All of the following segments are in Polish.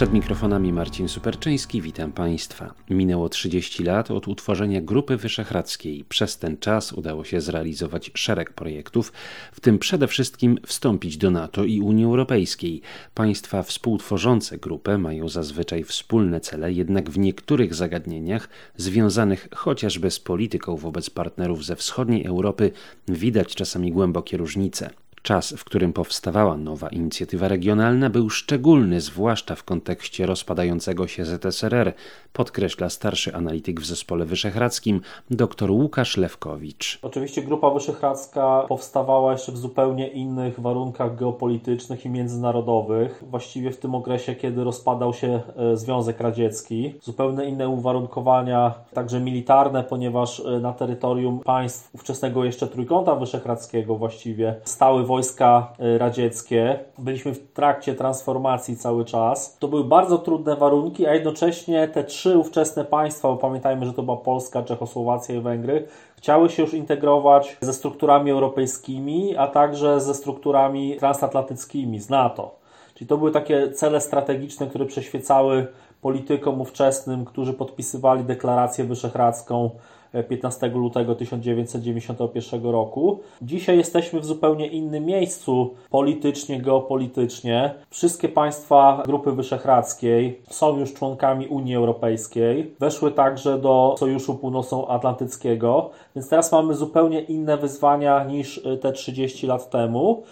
Przed mikrofonami Marcin Superczyński, witam Państwa. Minęło 30 lat od utworzenia Grupy Wyszehradzkiej. Przez ten czas udało się zrealizować szereg projektów, w tym przede wszystkim wstąpić do NATO i Unii Europejskiej. Państwa współtworzące grupę mają zazwyczaj wspólne cele, jednak w niektórych zagadnieniach, związanych chociażby z polityką wobec partnerów ze wschodniej Europy, widać czasami głębokie różnice. Czas, w którym powstawała nowa inicjatywa regionalna, był szczególny, zwłaszcza w kontekście rozpadającego się ZSRR, podkreśla starszy analityk w zespole wyszehradzkim dr Łukasz Lewkowicz. Oczywiście Grupa Wyszehradzka powstawała jeszcze w zupełnie innych warunkach geopolitycznych i międzynarodowych, właściwie w tym okresie, kiedy rozpadał się e, Związek Radziecki. Zupełnie inne uwarunkowania, także militarne, ponieważ e, na terytorium państw ówczesnego jeszcze Trójkąta Wyszehradzkiego właściwie stały wojska e, radzieckie. Byliśmy w trakcie transformacji cały czas. To były bardzo trudne warunki, a jednocześnie te trzy ówczesne państwa, bo pamiętajmy, że to była Polska, Czechosłowacja i Węgry, chciały się już integrować ze strukturami europejskimi, a także ze strukturami transatlantyckimi z NATO. Czyli to były takie cele strategiczne, które przeświecały politykom ówczesnym, którzy podpisywali deklarację wyszehradzką 15 lutego 1991 roku. Dzisiaj jesteśmy w zupełnie innym miejscu politycznie, geopolitycznie. Wszystkie państwa Grupy Wyszehradzkiej są już członkami Unii Europejskiej, weszły także do Sojuszu Północnoatlantyckiego, więc teraz mamy zupełnie inne wyzwania niż te 30 lat temu.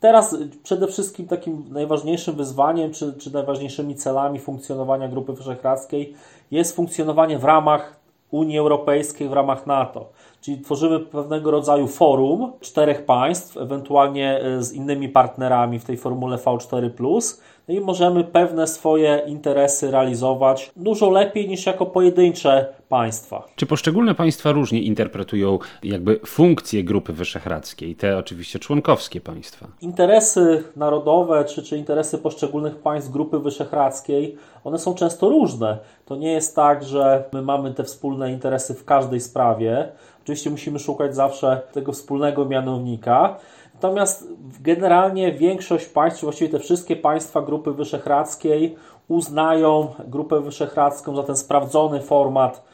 Teraz przede wszystkim takim najważniejszym wyzwaniem, czy, czy najważniejszymi celami funkcjonowania Grupy Wyszehradzkiej jest funkcjonowanie w ramach Unii Europejskiej w ramach NATO. Czyli tworzymy pewnego rodzaju forum czterech państw, ewentualnie e, z innymi partnerami w tej formule V4 no i możemy pewne swoje interesy realizować dużo lepiej niż jako pojedyncze państwa. Czy poszczególne państwa różnie interpretują jakby funkcje Grupy Wyszehradzkiej, te oczywiście członkowskie państwa? Interesy narodowe czy, czy interesy poszczególnych państw Grupy Wyszehradzkiej, one są często różne. To nie jest tak, że my mamy te wspólne interesy w każdej sprawie. Oczywiście musimy szukać zawsze tego wspólnego mianownika. Natomiast generalnie większość państw, czy właściwie te wszystkie państwa Grupy Wyszehradzkiej uznają Grupę Wyszehradzką za ten sprawdzony format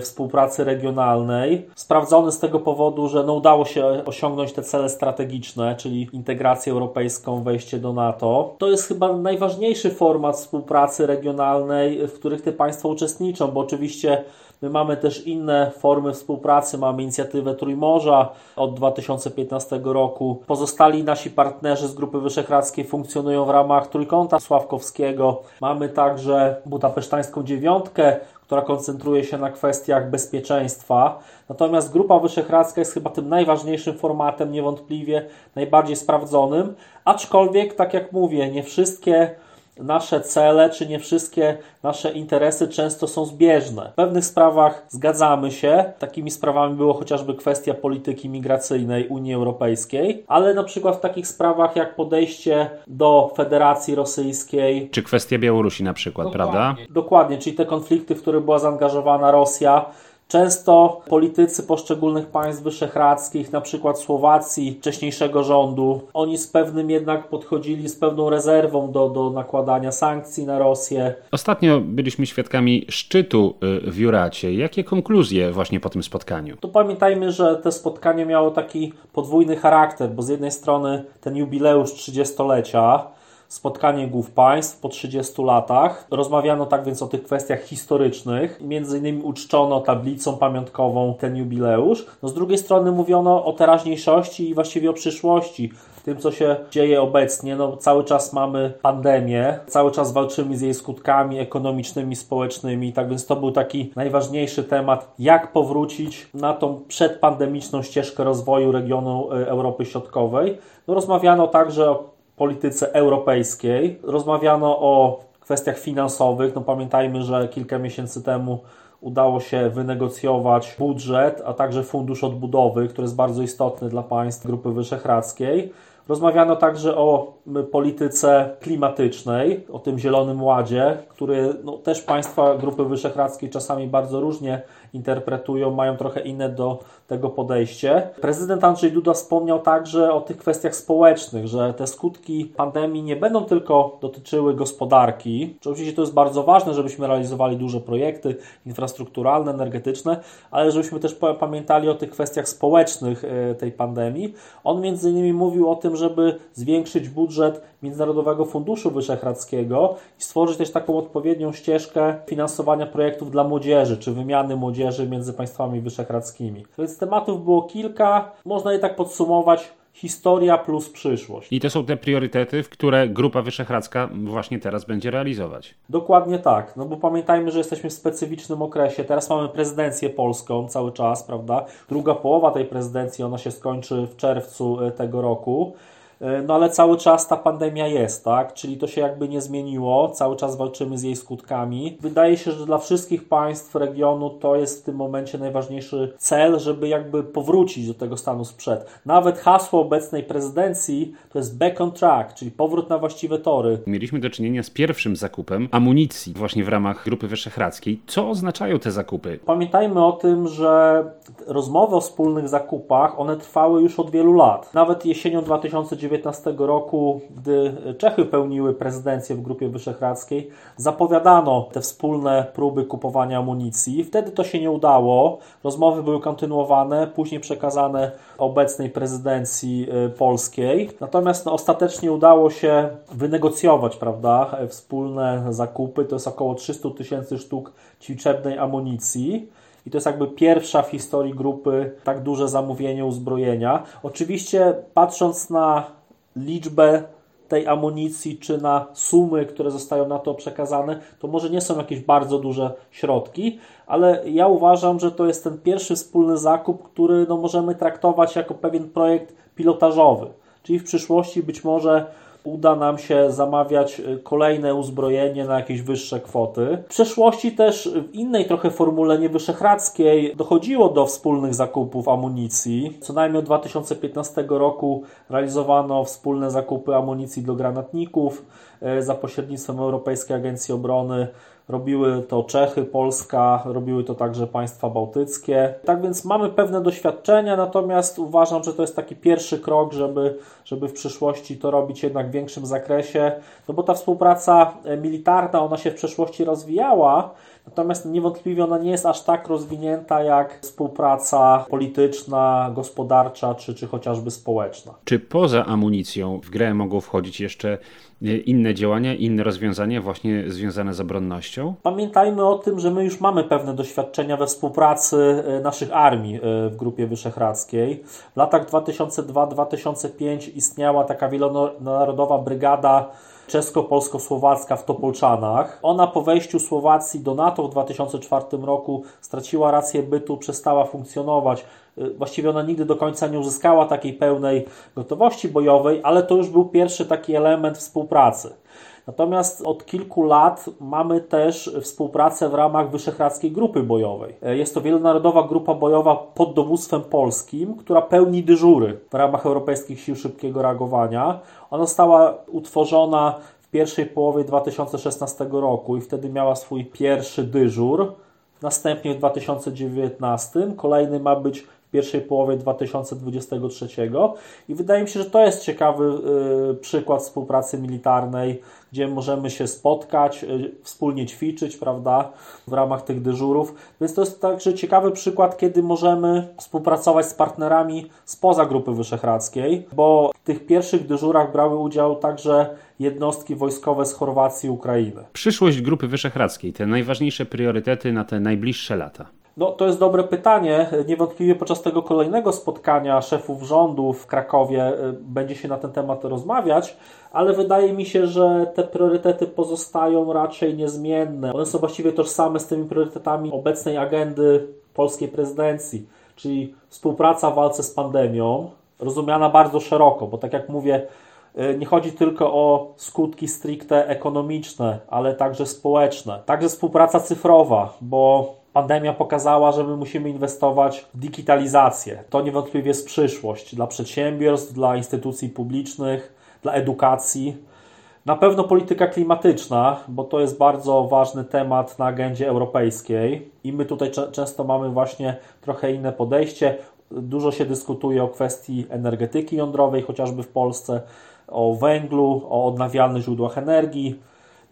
współpracy regionalnej. Sprawdzony z tego powodu, że no udało się osiągnąć te cele strategiczne, czyli integrację europejską, wejście do NATO. To jest chyba najważniejszy format współpracy regionalnej, w których te państwa uczestniczą, bo oczywiście My mamy też inne formy współpracy, mamy inicjatywę Trójmorza od 2015 roku. Pozostali nasi partnerzy z Grupy Wyszehradzkiej funkcjonują w ramach Trójkąta Sławkowskiego. Mamy także Budapesztańską Dziewiątkę, która koncentruje się na kwestiach bezpieczeństwa. Natomiast Grupa Wyszehradzka jest chyba tym najważniejszym formatem, niewątpliwie najbardziej sprawdzonym, aczkolwiek, tak jak mówię, nie wszystkie nasze cele, czy nie wszystkie nasze interesy często są zbieżne. W pewnych sprawach zgadzamy się. Takimi sprawami było chociażby kwestia polityki migracyjnej Unii Europejskiej, ale na przykład w takich sprawach jak podejście do Federacji Rosyjskiej. Czy kwestia Białorusi na przykład, dokładnie, prawda? Dokładnie, czyli te konflikty, w które była zaangażowana Rosja Często politycy poszczególnych państw wyszehradzkich, na przykład Słowacji, wcześniejszego rządu, oni z pewnym jednak podchodzili z pewną rezerwą do, do nakładania sankcji na Rosję. Ostatnio byliśmy świadkami szczytu y, w Juracie. Jakie konkluzje właśnie po tym spotkaniu? To pamiętajmy, że to spotkanie miało taki podwójny charakter, bo z jednej strony ten jubileusz 30-lecia, spotkanie głów państw po 30 latach. Rozmawiano tak więc o tych kwestiach historycznych. Między innymi uczczono tablicą pamiątkową ten jubileusz. No z drugiej strony mówiono o teraźniejszości i właściwie o przyszłości tym, co się dzieje obecnie. No, cały czas mamy pandemię, cały czas walczymy z jej skutkami ekonomicznymi, społecznymi, tak więc to był taki najważniejszy temat, jak powrócić na tą przedpandemiczną ścieżkę rozwoju regionu e, Europy Środkowej. No, rozmawiano także o polityce europejskiej. Rozmawiano o kwestiach finansowych. No pamiętajmy, że kilka miesięcy temu udało się wynegocjować budżet, a także fundusz odbudowy, który jest bardzo istotny dla państw Grupy Wyszehradzkiej. Rozmawiano także o polityce klimatycznej, o tym Zielonym Ładzie, który no, też państwa Grupy Wyszehradzkiej czasami bardzo różnie interpretują, mają trochę inne do tego podejście. Prezydent Andrzej Duda wspomniał także o tych kwestiach społecznych, że te skutki pandemii nie będą tylko dotyczyły gospodarki, czy oczywiście to jest bardzo ważne, żebyśmy realizowali duże projekty infrastrukturalne, energetyczne, ale żebyśmy też pamiętali o tych kwestiach społecznych e, tej pandemii. On między innymi mówił o tym, żeby zwiększyć budżet Międzynarodowego Funduszu Wyszehradzkiego i stworzyć też taką odpowiednią ścieżkę finansowania projektów dla młodzieży, czy wymiany młodzieży między państwami wyszehradzkimi. Więc tematów było kilka, można je tak podsumować historia plus przyszłość. I to są te priorytety, które Grupa Wyszehradzka właśnie teraz będzie realizować. Dokładnie tak, no bo pamiętajmy, że jesteśmy w specyficznym okresie. Teraz mamy prezydencję polską cały czas, prawda? Druga połowa tej prezydencji, ona się skończy w czerwcu e, tego roku. E, no ale cały czas ta pandemia jest, tak? Czyli to się jakby nie zmieniło, cały czas walczymy z jej skutkami. Wydaje się, że dla wszystkich państw regionu to jest w tym momencie najważniejszy cel, żeby jakby powrócić do tego stanu sprzed. Nawet hasło obecnej prezydencji to jest back on track, czyli powrót na właściwe tory. Mieliśmy do czynienia z pierwszym zakupem amunicji właśnie w ramach Grupy Wyszehradzkiej. Co oznaczają te zakupy? Pamiętajmy o tym, że rozmowy o wspólnych zakupach, one trwały już od wielu lat. Nawet jesienią 2019 2019 roku, gdy Czechy pełniły prezydencję w Grupie Wyszehradzkiej, zapowiadano te wspólne próby kupowania amunicji. Wtedy to się nie udało. Rozmowy były kontynuowane, później przekazane obecnej prezydencji y, polskiej. Natomiast no, ostatecznie udało się wynegocjować prawda, wspólne zakupy. To jest około 300 tysięcy sztuk ćwiczebnej amunicji. I to jest jakby pierwsza w historii grupy tak duże zamówienie uzbrojenia. Oczywiście patrząc na liczbę tej amunicji, czy na sumy, które zostają na to przekazane, to może nie są jakieś bardzo duże środki, ale ja uważam, że to jest ten pierwszy wspólny zakup, który no, możemy traktować jako pewien projekt pilotażowy. Czyli w przyszłości być może uda nam się zamawiać y, kolejne uzbrojenie na jakieś wyższe kwoty. W przeszłości też w innej trochę formule niewyszehradzkiej dochodziło do wspólnych zakupów amunicji. Co najmniej od 2015 roku realizowano wspólne zakupy amunicji do granatników y, za pośrednictwem Europejskiej Agencji Obrony. Robiły to Czechy, Polska, robiły to także państwa bałtyckie. Tak więc mamy pewne doświadczenia, natomiast uważam, że to jest taki pierwszy krok, żeby, żeby w przyszłości to robić jednak większym zakresie, no bo ta współpraca militarna, ona się w przeszłości rozwijała, Natomiast niewątpliwie ona nie jest aż tak rozwinięta jak współpraca polityczna, gospodarcza czy, czy chociażby społeczna. Czy poza amunicją w grę mogą wchodzić jeszcze e, inne działania, inne rozwiązania właśnie związane z obronnością? Pamiętajmy o tym, że my już mamy pewne doświadczenia we współpracy e, naszych armii e, w Grupie Wyszehradzkiej. W latach 2002-2005 istniała taka wielonarodowa brygada czesko-polsko-słowacka w Topolczanach. Ona po wejściu Słowacji do NATO w 2004 roku straciła rację bytu, przestała funkcjonować. Y, właściwie ona nigdy do końca nie uzyskała takiej pełnej gotowości bojowej, ale to już był pierwszy taki element współpracy. Natomiast od kilku lat mamy też współpracę w ramach Wyszehradzkiej Grupy Bojowej. E, jest to wielonarodowa grupa bojowa pod dowództwem polskim, która pełni dyżury w ramach Europejskich Sił Szybkiego Reagowania. Ona została utworzona w pierwszej połowie 2016 roku i wtedy miała swój pierwszy dyżur. Następnie w 2019 kolejny ma być pierwszej połowie 2023 i wydaje mi się, że to jest ciekawy y, przykład współpracy militarnej, gdzie możemy się spotkać, y, wspólnie ćwiczyć, prawda, w ramach tych dyżurów. Więc to jest także ciekawy przykład, kiedy możemy współpracować z partnerami spoza Grupy Wyszehradzkiej, bo w tych pierwszych dyżurach brały udział także jednostki wojskowe z Chorwacji i Ukrainy. Przyszłość Grupy Wyszehradzkiej, te najważniejsze priorytety na te najbliższe lata. No, to jest dobre pytanie. Niewątpliwie podczas tego kolejnego spotkania szefów rządu w Krakowie y, będzie się na ten temat rozmawiać, ale wydaje mi się, że te priorytety pozostają raczej niezmienne. One są właściwie tożsame z tymi priorytetami obecnej agendy polskiej prezydencji, czyli współpraca w walce z pandemią, rozumiana bardzo szeroko, bo tak jak mówię, y, nie chodzi tylko o skutki stricte ekonomiczne, ale także społeczne. Także współpraca cyfrowa, bo Pandemia pokazała, że my musimy inwestować w digitalizację. To niewątpliwie jest przyszłość dla przedsiębiorstw, dla instytucji publicznych, dla edukacji. Na pewno polityka klimatyczna, bo to jest bardzo ważny temat na agendzie europejskiej i my tutaj często mamy właśnie trochę inne podejście. Dużo się dyskutuje o kwestii energetyki jądrowej, chociażby w Polsce, o węglu, o odnawialnych źródłach energii.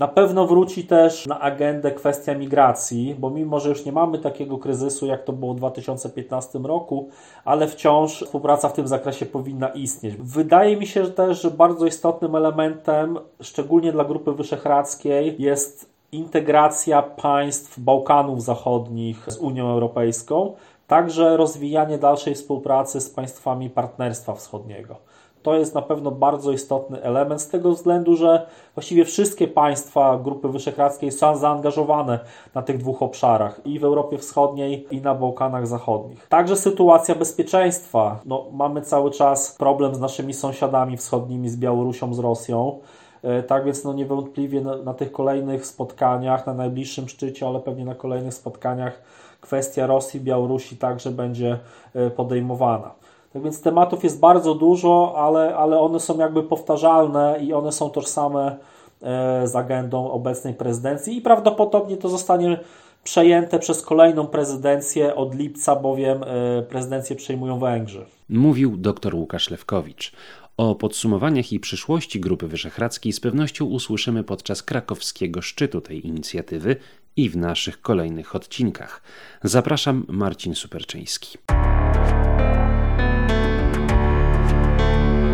Na pewno wróci też na agendę kwestia migracji, bo mimo, że już nie mamy takiego kryzysu, jak to było w 2015 roku, ale wciąż współpraca w tym zakresie powinna istnieć. Wydaje mi się też, że bardzo istotnym elementem, szczególnie dla Grupy Wyszehradzkiej, jest integracja państw Bałkanów Zachodnich z Unią Europejską, także rozwijanie dalszej współpracy z państwami Partnerstwa Wschodniego. To jest na pewno bardzo istotny element z tego względu, że właściwie wszystkie państwa Grupy Wyszehradzkiej są zaangażowane na tych dwóch obszarach i w Europie Wschodniej i na Bałkanach Zachodnich. Także sytuacja bezpieczeństwa. No, mamy cały czas problem z naszymi sąsiadami wschodnimi, z Białorusią, z Rosją. E, tak więc no niewątpliwie na, na, tych kolejnych spotkaniach, na najbliższym szczycie, ale pewnie na kolejnych spotkaniach kwestia Rosji, Białorusi także będzie e, podejmowana. Tak więc tematów jest bardzo dużo, ale, ale one są jakby powtarzalne i one są tożsame e, z agendą obecnej prezydencji i prawdopodobnie to zostanie przejęte przez kolejną prezydencję od lipca, bowiem e, prezydencję przejmują Węgrzy. Mówił dr Łukasz Lewkowicz. O podsumowaniach i przyszłości Grupy Wyszehradzkiej z pewnością usłyszymy podczas krakowskiego szczytu tej inicjatywy i w naszych kolejnych odcinkach. Zapraszam, Marcin Superczyński.